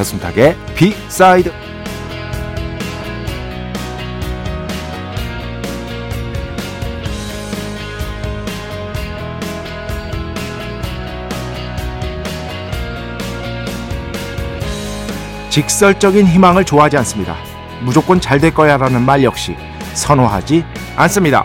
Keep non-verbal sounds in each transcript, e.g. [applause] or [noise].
배순탁의 비사이드 직설적인 희망을 좋아하지 않습니다. 무조건 잘 될 거야 라는 말 역시 선호하지 않습니다.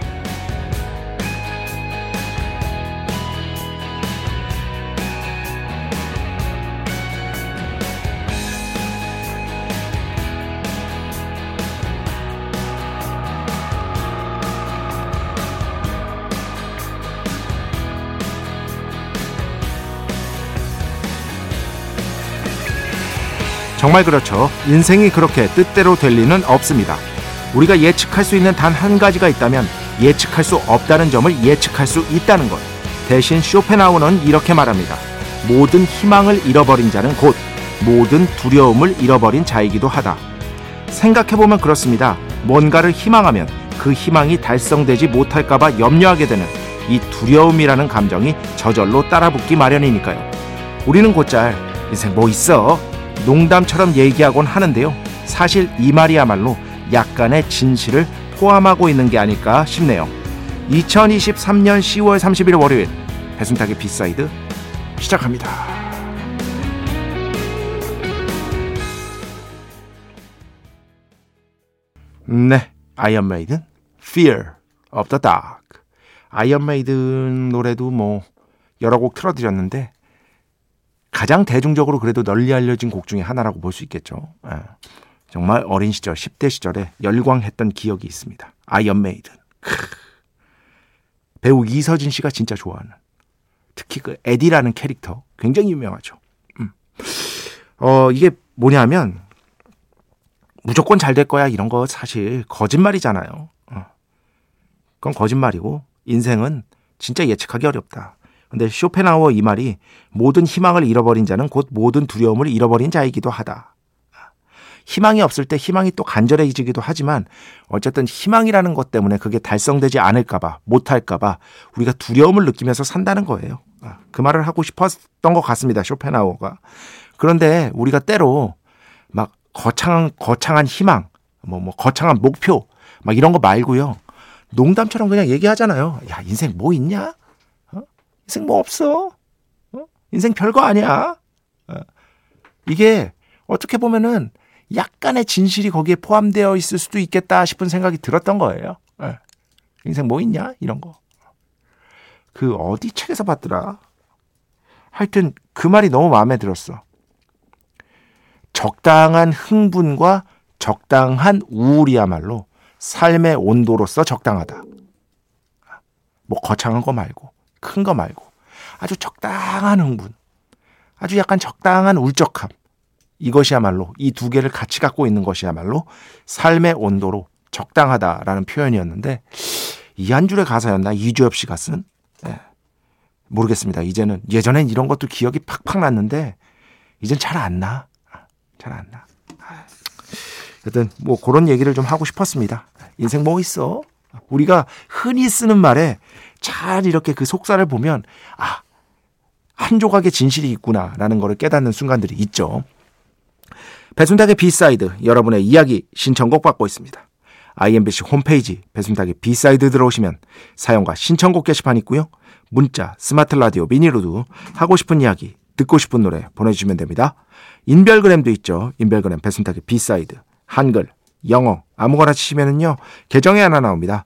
정말 그렇죠. 인생이 그렇게 뜻대로 될 리는 없습니다. 우리가 예측할 수 있는 단 한 가지가 있다면 예측할 수 없다는 점을 예측할 수 있다는 것. 대신 쇼펜하우는 이렇게 말합니다. 모든 희망을 잃어버린 자는 곧 모든 두려움을 잃어버린 자이기도 하다. 생각해보면 그렇습니다. 뭔가를 희망하면 그 희망이 달성되지 못할까봐 염려하게 되는 이 두려움이라는 감정이 저절로 따라붙기 마련이니까요. 우리는 곧잘 인생 뭐 있어? 농담처럼 얘기하곤 하는데요. 사실 이 말이야말로 약간의 진실을 포함하고 있는 게 아닐까 싶네요. 2023년 10월 30일 월요일 배순탁의 B side 시작합니다. 네, 아이언 메이든 Fear of the Dark. 아이언 메이든 노래도 뭐 여러 곡 틀어드렸는데 가장 대중적으로 그래도 널리 알려진 곡 중에 하나라고 볼 수 있겠죠. 예. 정말 어린 시절, 10대 시절에 열광했던 기억이 있습니다. 아이언 메이든. 배우 이서진 씨가 진짜 좋아하는. 특히 그 에디라는 캐릭터 굉장히 유명하죠. 음. 어, 이게 뭐냐면 무조건 잘 될 거야 이런 거 사실 거짓말이잖아요. 어. 그건 거짓말이고 인생은 진짜 예측하기 어렵다. 근데 쇼펜하우어 이 말이 모든 희망을 잃어버린 자는 곧 모든 두려움을 잃어버린 자이기도 하다. 희망이 없을 때 희망이 또 간절해지기도 하지만 어쨌든 희망이라는 것 때문에 그게 달성되지 않을까봐 못할까봐 우리가 두려움을 느끼면서 산다는 거예요. 아, 그 말을 하고 싶었던 것 같습니다. 쇼펜하우어가. 그런데 우리가 때로 막 거창한 거창한 희망, 뭐, 뭐 거창한 목표 막 이런 거 말고요. 농담처럼 그냥 얘기하잖아요. 야 인생 뭐 있냐? 인생 뭐 없어. 어? 인생 별거 아니야. 어. 이게 어떻게 보면은 약간의 진실이 거기에 포함되어 있을 수도 있겠다 싶은 생각이 들었던 거예요. 어. 인생 뭐 있냐? 이런 거. 그 어디 책에서 봤더라. 하여튼 그 말이 너무 마음에 들었어. 적당한 흥분과 적당한 우울이야말로 삶의 온도로서 적당하다. 뭐 거창한 거 말고. 큰 거 말고 아주 적당한 흥분, 아주 약간 적당한 울적함. 이것이야말로 이 두 개를 같이 갖고 있는 것이야말로 삶의 온도로 적당하다라는 표현이었는데 이한 줄의 가사였나 이주엽 씨가 쓴 네. 모르겠습니다. 이제는 예전엔 이런 것도 기억이 팍팍 났는데 이젠 잘 안 나. 잘 안 나. 여튼 뭐 그런 얘기를 좀 하고 싶었습니다. 인생 뭐 있어? 우리가 흔히 쓰는 말에 잘 이렇게 그 속살을 보면 아, 한 조각의 진실이 있구나라는 것을 깨닫는 순간들이 있죠. 배순탁의 B side 여러분의 이야기 신청곡 받고 있습니다. IMBC 홈페이지 배순탁의 B side 들어오시면 사연과 신청곡 게시판 있고요. 문자, 스마트 라디오, 미니로도 하고 싶은 이야기, 듣고 싶은 노래 보내주시면 됩니다. 인별그램도 있죠. 인별그램 배순탁의 B side 한글, 영어 아무거나 치시면은요 계정에 하나 나옵니다.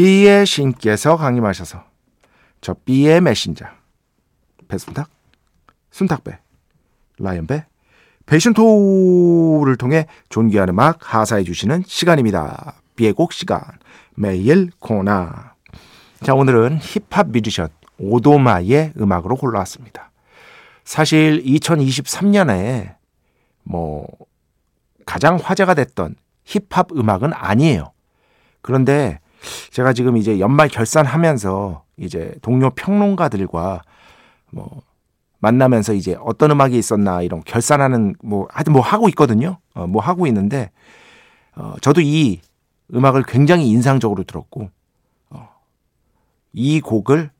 B의 신께서 강림하셔서 저 B의 메신저 배순탁, 순탁배, 라이언배, 패션토를 통해 존귀한 음악 하사해 주시는 시간입니다. B의 곡 시간 매일 코너 자 오늘은 힙합 뮤지션 오도마의 음악으로 골라왔습니다. 사실 2023년에 뭐 가장 화제가 됐던 힙합 음악은 아니에요. 그런데 제가 지금 이제 연말 결산하면서 이제 동료 평론가들과 뭐 만나면서 이제 어떤 음악이 있었나 이런 결산하는 뭐 하여튼 뭐 하고 있거든요. 어, 뭐 하고 있는데 어, 저도 이 음악을 굉장히 인상적으로 들었고 어, 이 곡을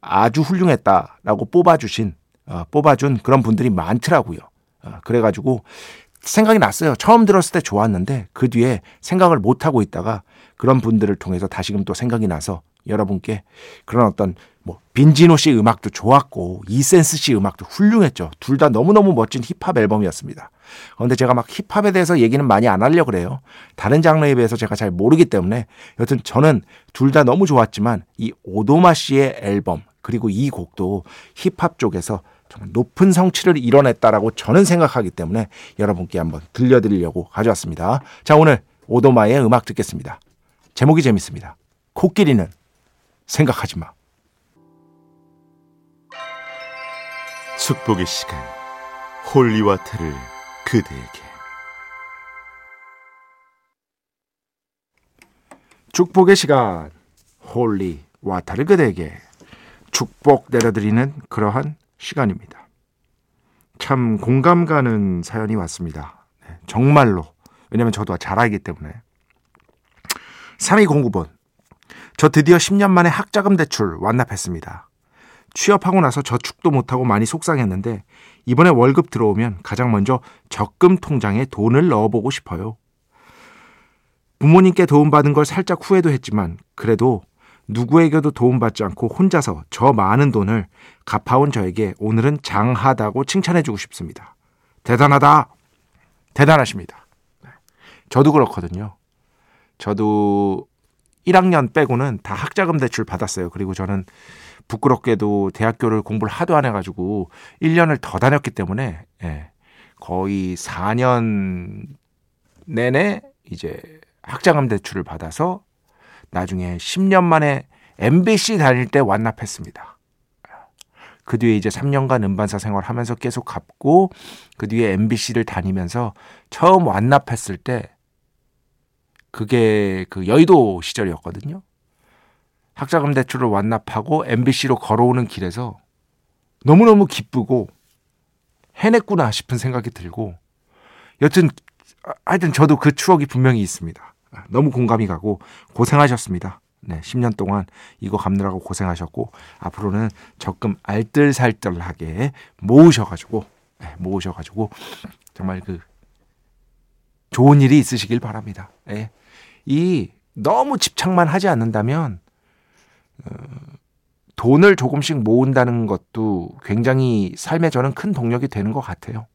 아주 훌륭했다라고 뽑아주신 어, 뽑아준 그런 분들이 많더라고요. 어, 그래가지고 생각이 났어요. 처음 들었을 때 좋았는데 그 뒤에 생각을 못 하고 있다가 그런 분들을 통해서 다시금 또 생각이 나서 여러분께 그런 어떤 뭐 빈지노 씨 음악도 좋았고 이센스 씨 음악도 훌륭했죠. 둘 다 너무너무 멋진 힙합 앨범이었습니다. 그런데 제가 막 힙합에 대해서 얘기는 많이 안 하려고 그래요. 다른 장르에 비해서 제가 잘 모르기 때문에 여튼 저는 둘 다 너무 좋았지만 이 오도마 씨의 앨범 그리고 이 곡도 힙합 쪽에서 정말 높은 성취를 이뤄냈다라고 저는 생각하기 때문에 여러분께 한번 들려드리려고 가져왔습니다. 자, 오늘 오도마의 음악 듣겠습니다. 제목이 재밌습니다. 코끼리는 생각하지 마. 축복의 시간 holy water를 그대에게 축복의 시간 holy water를 그대에게 축복 내려드리는 그러한 시간입니다. 참 공감 가는 사연이 왔습니다. 네, 정말로 왜냐면 저도 잘 알기 때문에 3209번 저 드디어 10년 만에 학자금 대출 완납했습니다. 취업하고 나서 저축도 못하고 많이 속상했는데 이번에 월급 들어오면 가장 먼저 적금 통장에 돈을 넣어보고 싶어요. 부모님께 도움받은 걸 살짝 후회도 했지만 그래도 누구에게도 도움받지 않고 혼자서 저 많은 돈을 갚아온 저에게 오늘은 장하다고 칭찬해주고 싶습니다. 대단하다! 대단하십니다. 네. 저도 그렇거든요. 저도 1학년 빼고는 다 학자금 대출 받았어요. 그리고 저는 부끄럽게도 대학교를 공부를 하도 안 해가지고 1년을 더 다녔기 때문에 예, 거의 4년 내내 이제 학자금 대출을 받아서 나중에 10년 만에 MBC 다닐 때 완납했습니다. 그 뒤에 이제 3년간 음반사 생활하면서 계속 갚고 그 뒤에 MBC를 다니면서 처음 완납했을 때 그게 그 여의도 시절이었거든요. 학자금 대출을 완납하고 MBC로 걸어오는 길에서 너무너무 기쁘고 해냈구나 싶은 생각이 들고 여튼 하여튼 저도 그 추억이 분명히 있습니다. 너무 공감이 가고 고생하셨습니다. 네, 10년 동안 이거 갚느라고 고생하셨고 앞으로는 적금 알뜰살뜰하게 모으셔가지고 네, 모으셔가지고 정말 그 좋은 일이 있으시길 바랍니다. 네. 이 너무 집착만 하지 않는다면 어, 돈을 조금씩 모은다는 것도 굉장히 삶에 저는 큰 동력이 되는 것 같아요.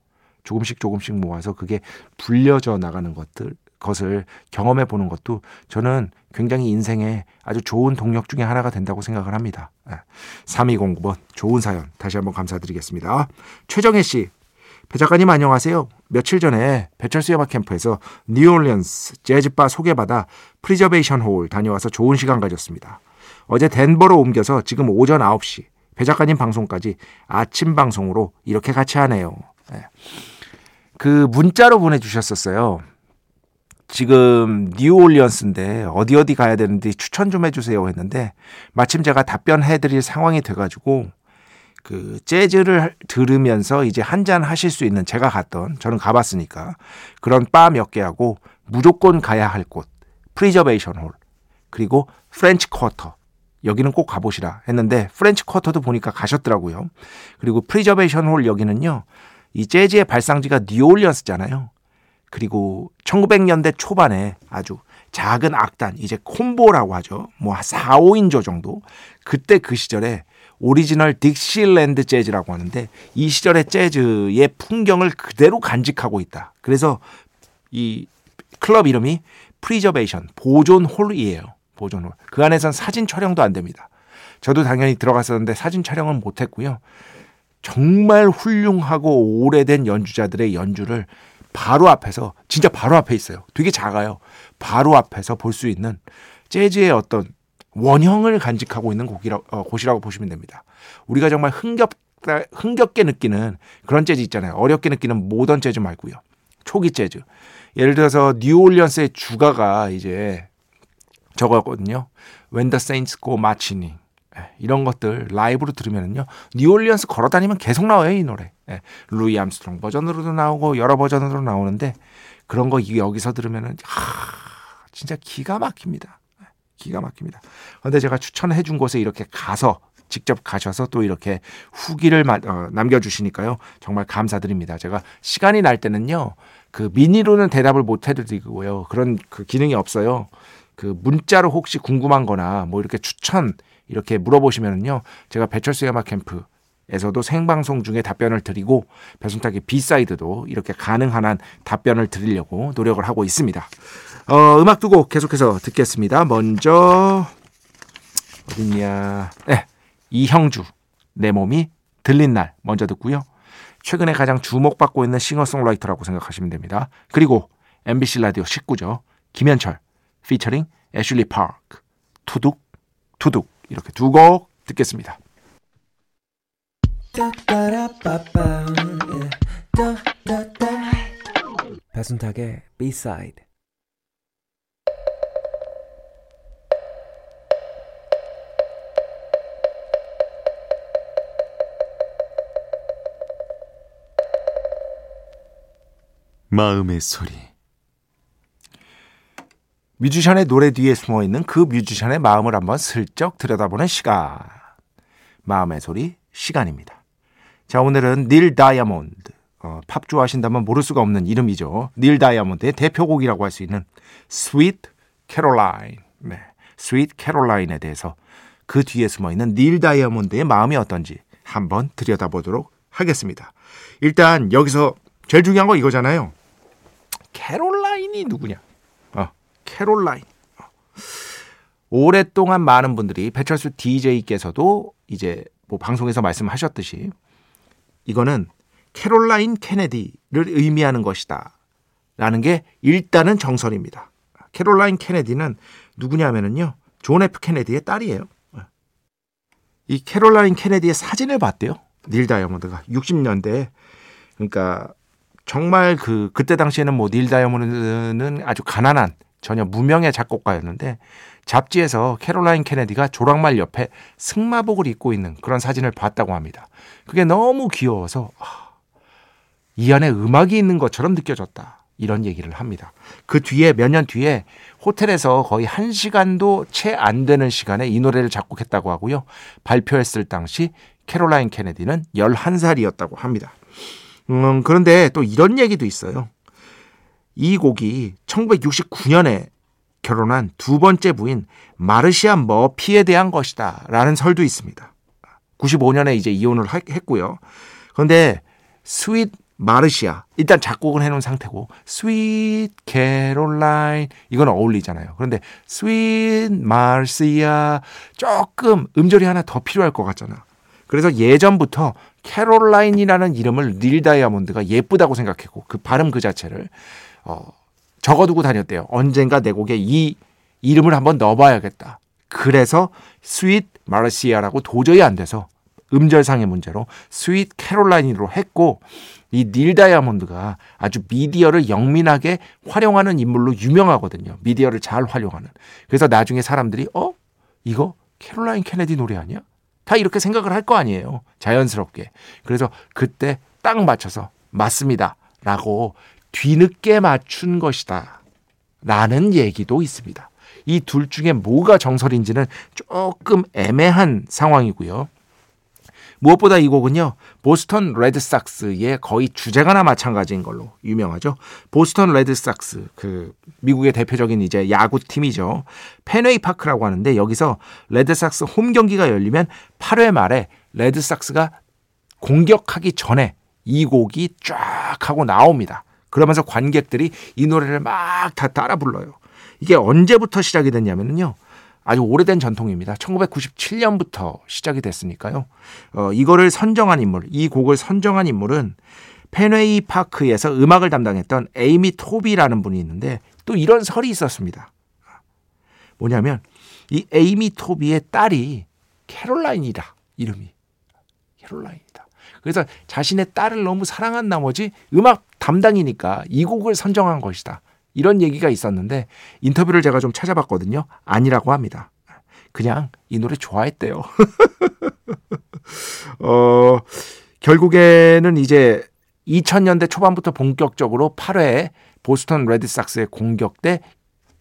조금씩 조금씩 모아서 그게 불려져 나가는 것들 것을 경험해 보는 것도 저는 굉장히 인생에 아주 좋은 동력 중에 하나가 된다고 생각을 합니다. 3209번 좋은 사연 다시 한번 감사드리겠습니다. 최정혜 씨, 배 작가님 안녕하세요. 며칠 전에 배철수 음악 캠프에서 뉴올리언스 재즈바 소개받아 Preservation Hall 다녀와서 좋은 시간 가졌습니다. 어제 덴버로 옮겨서 지금 오전 9시 배 작가님 방송까지 아침 방송으로 이렇게 같이 하네요. 예. 그 문자로 보내주셨었어요. 지금 뉴올리언스인데 어디 어디 가야 되는지 추천 좀 해주세요 했는데 마침 제가 답변해드릴 상황이 돼가지고 그 재즈를 들으면서 이제 한잔 하실 수 있는 제가 갔던 저는 가봤으니까 그런 바 몇 개 하고 무조건 가야 할 곳 Preservation Hall 그리고 French Quarter 여기는 꼭 가보시라 했는데 French Quarter도 보니까 가셨더라고요. 그리고 Preservation Hall 여기는요. 이 재즈의 발상지가 뉴올리언스잖아요. 그리고 1900년대 초반에 아주 작은 악단, 이제 콤보라고 하죠. 뭐 4, 5인조 정도. 그때 그 시절에 오리지널 Dixieland 재즈라고 하는데 이 시절의 재즈의 풍경을 그대로 간직하고 있다. 그래서 이 클럽 이름이 Preservation, 보존 홀이에요. 보존 홀. 그 안에선 사진 촬영도 안 됩니다. 저도 당연히 들어갔었는데 사진 촬영은 못 했고요. 정말 훌륭하고 오래된 연주자들의 연주를 바로 앞에서 진짜 바로 앞에 있어요. 되게 작아요. 바로 앞에서 볼 수 있는 재즈의 어떤 원형을 간직하고 있는 곡이라, 어, 곳이라고 보시면 됩니다. 우리가 정말 흥겹 흥겹게 느끼는 그런 재즈 있잖아요. 어렵게 느끼는 모던 재즈 말고요. 초기 재즈. 예를 들어서 뉴올리언스의 주가가 이제 Saints Go Marching. 예, 이런 것들 라이브로 들으면요 뉴올리언스 걸어 다니면 계속 나와요 이 노래. 예, 루이 암스트롱 버전으로도 나오고 여러 버전으로 나오는데 그런 거 여기서 들으면은 하, 진짜 기가 막힙니다. 예, 기가 막힙니다. 그런데 제가 추천해 준 곳에 이렇게 가서 직접 가셔서 또 이렇게 후기를 어, 남겨주시니까요. 정말 감사드립니다. 제가 시간이 날 때는요 그 미니로는 대답을 못 해드리고요. 그런 그 기능이 없어요. 그 문자로 혹시 궁금한 거나 뭐 이렇게 추천 이렇게 물어보시면은요. 제가 배철수 음악 캠프 에서도 생방송 중에 답변을 드리고 배순탁의 비사이드도 이렇게 가능한 한 답변을 드리려고 노력을 하고 있습니다. 어, 음악 두 곡 계속해서 듣겠습니다. 먼저 어딨냐? 네, 이형주 내 몸이 들린 날 먼저 듣고요. 최근에 가장 주목받고 있는 싱어송라이터라고 생각하시면 됩니다. 그리고 MBC 라디오 식구죠. 김현철 피처링 애슐리 파크 투둑 투둑 이렇게 두 곡 듣겠습니다. 배순탁의 B-side 마음의 소리 뮤지션의 노래 뒤에 숨어 있는 그 뮤지션의 마음을 한번 슬쩍 들여다보는 시간. 마음의 소리 시간입니다. 자, 오늘은 닐 다이아몬드. 어, 팝 좋아하신다면 모를 수가 없는 이름이죠. 닐 다이아몬드의 대표곡이라고 할 수 있는 Sweet Caroline. 네. Sweet Caroline에 대해서 그 뒤에 숨어 있는 닐 다이아몬드의 마음이 어떤지 한번 들여다보도록 하겠습니다. 일단 여기서 제일 중요한 거 이거잖아요. 캐롤라인이 누구냐? 캐롤라인. 오랫동안 많은 분들이 배철수 DJ께서도 이제 뭐 방송에서 말씀하셨듯이 이거는 캐롤라인 케네디를 의미하는 것이다. 라는 게 일단은 정설입니다. 캐롤라인 케네디는 누구냐면은요. 존 F 케네디의 딸이에요. 이 캐롤라인 케네디의 사진을 봤대요. 닐 다이아몬드가 60년대 그러니까 정말 그 그때 당시에는 뭐 닐 다이아몬드는 아주 가난한 전혀 무명의 작곡가였는데 잡지에서 캐롤라인 케네디가 조랑말 옆에 승마복을 입고 있는 그런 사진을 봤다고 합니다. 그게 너무 귀여워서 아, 이 안에 음악이 있는 것처럼 느껴졌다. 이런 얘기를 합니다. 그 뒤에 몇 년 뒤에 호텔에서 거의 한 시간도 채 안 되는 시간에 이 노래를 작곡했다고 하고요. 발표했을 당시 캐롤라인 케네디는 11살이었다고 합니다. 음, 그런데 또 이런 얘기도 있어요. 이 곡이 1969년에 결혼한 두 번째 부인 마르시아 머피에 대한 것이다. 라는 설도 있습니다. 95년에 이제 이혼을 했고요. 그런데 Sweet Marcia 일단 작곡은 해놓은 상태고 Sweet Caroline 이건 어울리잖아요. 그런데 Sweet Marcia 조금 음절이 하나 더 필요할 것 같잖아. 그래서 예전부터 캐롤라인이라는 이름을 닐 다이아몬드가 예쁘다고 생각했고 그 발음 그 자체를 어, 적어두고 다녔대요. 언젠가 내 곡에 이 이름을 한번 넣어봐야겠다. 그래서 Sweet Marcia라고 도저히 안 돼서 음절상의 문제로 Sweet Caroline으로 했고 이 닐 다이아몬드가 아주 미디어를 영민하게 활용하는 인물로 유명하거든요. 미디어를 잘 활용하는. 그래서 나중에 사람들이 어? 이거 캐롤라인 케네디 노래 아니야? 다 이렇게 생각을 할 거 아니에요. 자연스럽게. 그래서 그때 딱 맞춰서 맞습니다. 라고 뒤늦게 맞춘 것이다. 라는 얘기도 있습니다. 이 둘 중에 뭐가 정설인지는 조금 애매한 상황이고요. 무엇보다 이 곡은요, 보스턴 레드삭스의 거의 주제가나 마찬가지인 걸로 유명하죠. 보스턴 레드삭스, 그, 미국의 대표적인 이제 야구팀이죠. 펜웨이 파크라고 하는데 여기서 레드삭스 홈 경기가 열리면 8회 말에 레드삭스가 공격하기 전에 이 곡이 쫙 하고 나옵니다. 그러면서 관객들이 이 노래를 막 다 따라 불러요. 이게 언제부터 시작이 됐냐면요. 아주 오래된 전통입니다. 1997년부터 시작이 됐으니까요. 어, 이거를 선정한 인물, 이 곡을 선정한 인물은 펜웨이 파크에서 음악을 담당했던 에이미 토비라는 분이 있는데 또 이런 설이 있었습니다. 뭐냐면 이 에이미 토비의 딸이 캐롤라인이다. 이름이. 캐롤라인이다. 그래서 자신의 딸을 너무 사랑한 나머지 음악 담당이니까 이 곡을 선정한 것이다. 이런 얘기가 있었는데 인터뷰를 제가 좀 찾아봤거든요. 아니라고 합니다. 그냥 이 노래 좋아했대요. [laughs] 어, 결국에는 이제 2000년대 초반부터 본격적으로 8회 보스턴 레드삭스의 공격 때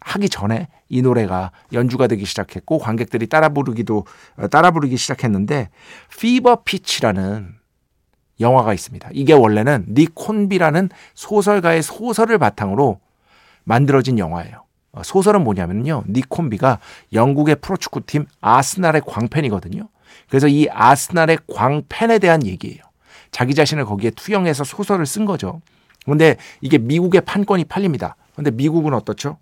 하기 전에 이 노래가 연주가 되기 시작했고 관객들이 따라 부르기도 따라 부르기 시작했는데 피버 피치라는 영화가 있습니다. 이게 원래는 닉 혼비라는 소설가의 소설을 바탕으로 만들어진 영화예요. 어, 소설은 뭐냐면요. 닉 혼비가 영국의 프로축구팀 아스날의 광팬이거든요. 그래서 이 아스날의 광팬에 대한 얘기예요. 자기 자신을 거기에 투영해서 소설을 쓴 거죠. 근데 이게 미국의 판권이 팔립니다. 근데 미국은 어떻죠?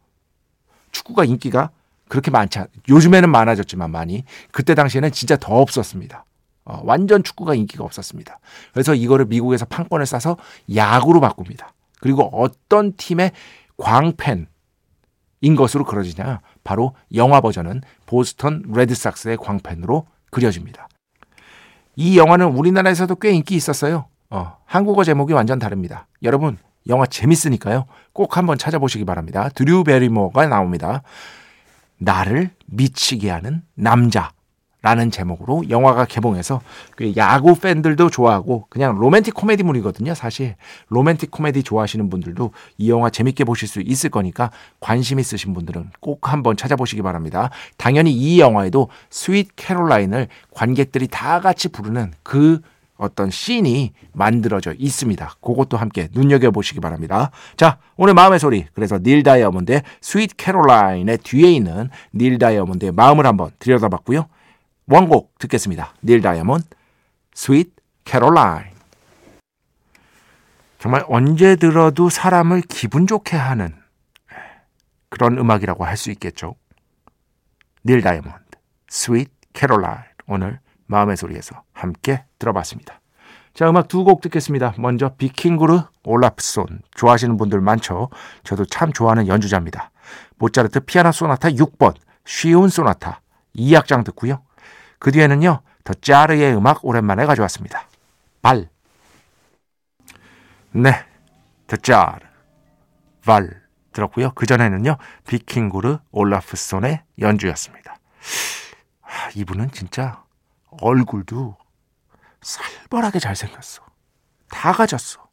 축구가 인기가 그렇게 많지 않, 요즘에는 많아졌지만 많이. 그때 당시에는 진짜 더 없었습니다. 어, 완전 축구가 인기가 없었습니다. 그래서 이거를 미국에서 판권을 싸서 야구로 바꿉니다. 그리고 어떤 팀의 광팬인 것으로 그려지냐? 바로 영화 버전은 보스턴 레드삭스의 광팬으로 그려집니다. 이 영화는 우리나라에서도 꽤 인기 있었어요. 어, 한국어 제목이 완전 다릅니다. 여러분, 영화 재밌으니까요. 꼭 한번 찾아보시기 바랍니다. 드류 베리모어가 나옵니다. 나를 미치게 하는 남자. 라는 제목으로 영화가 개봉해서 그 야구 팬들도 좋아하고 그냥 로맨틱 코미디물이거든요. 사실 로맨틱 코미디 좋아하시는 분들도 이 영화 재밌게 보실 수 있을 거니까 관심 있으신 분들은 꼭 한번 찾아보시기 바랍니다. 당연히 이 영화에도 Sweet Caroline을 관객들이 다 같이 부르는 그 어떤 씬이 만들어져 있습니다. 그것도 함께 눈여겨보시기 바랍니다. 자, 오늘 마음의 소리. 그래서 닐 다이아몬드의 Sweet Caroline의 뒤에 있는 닐 다이아몬드의 마음을 한번 들여다봤고요. 원곡 듣겠습니다. 닐 다이아몬드, Sweet Caroline. 정말 언제 들어도 사람을 기분 좋게 하는 그런 음악이라고 할 수 있겠죠. 닐 다이아몬드, Sweet Caroline. 오늘 마음의 소리에서 함께 들어봤습니다. 자, 음악 두 곡 듣겠습니다. 먼저 비킹구르 올라프손. 좋아하시는 분들 많죠? 저도 참 좋아하는 연주자입니다. 모차르트 피아노 소나타 6번, 쉬운 소나타 2악장 듣고요. 그 뒤에는요, 더 짜르의 음악 오랜만에 가져왔습니다. 발. 네, 더 짜르, 발 들었고요. 그 전에는요, 비킹구르 올라프손의 연주였습니다. 아, 이분은 진짜 얼굴도 살벌하게 잘생겼어. 다 가졌어.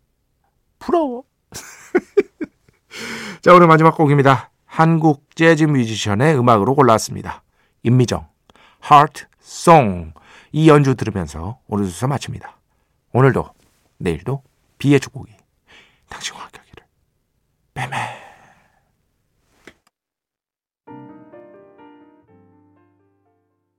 부러워. [laughs] 자, 오늘 마지막 곡입니다. 한국 재즈 뮤지션의 음악으로 골라왔습니다. 임미정, Heart 송. 이 연주 들으면서 오늘 수사 마칩니다. 오늘도, 내일도 비의 축복이 당신과 함께 하기를. 뱀뱀.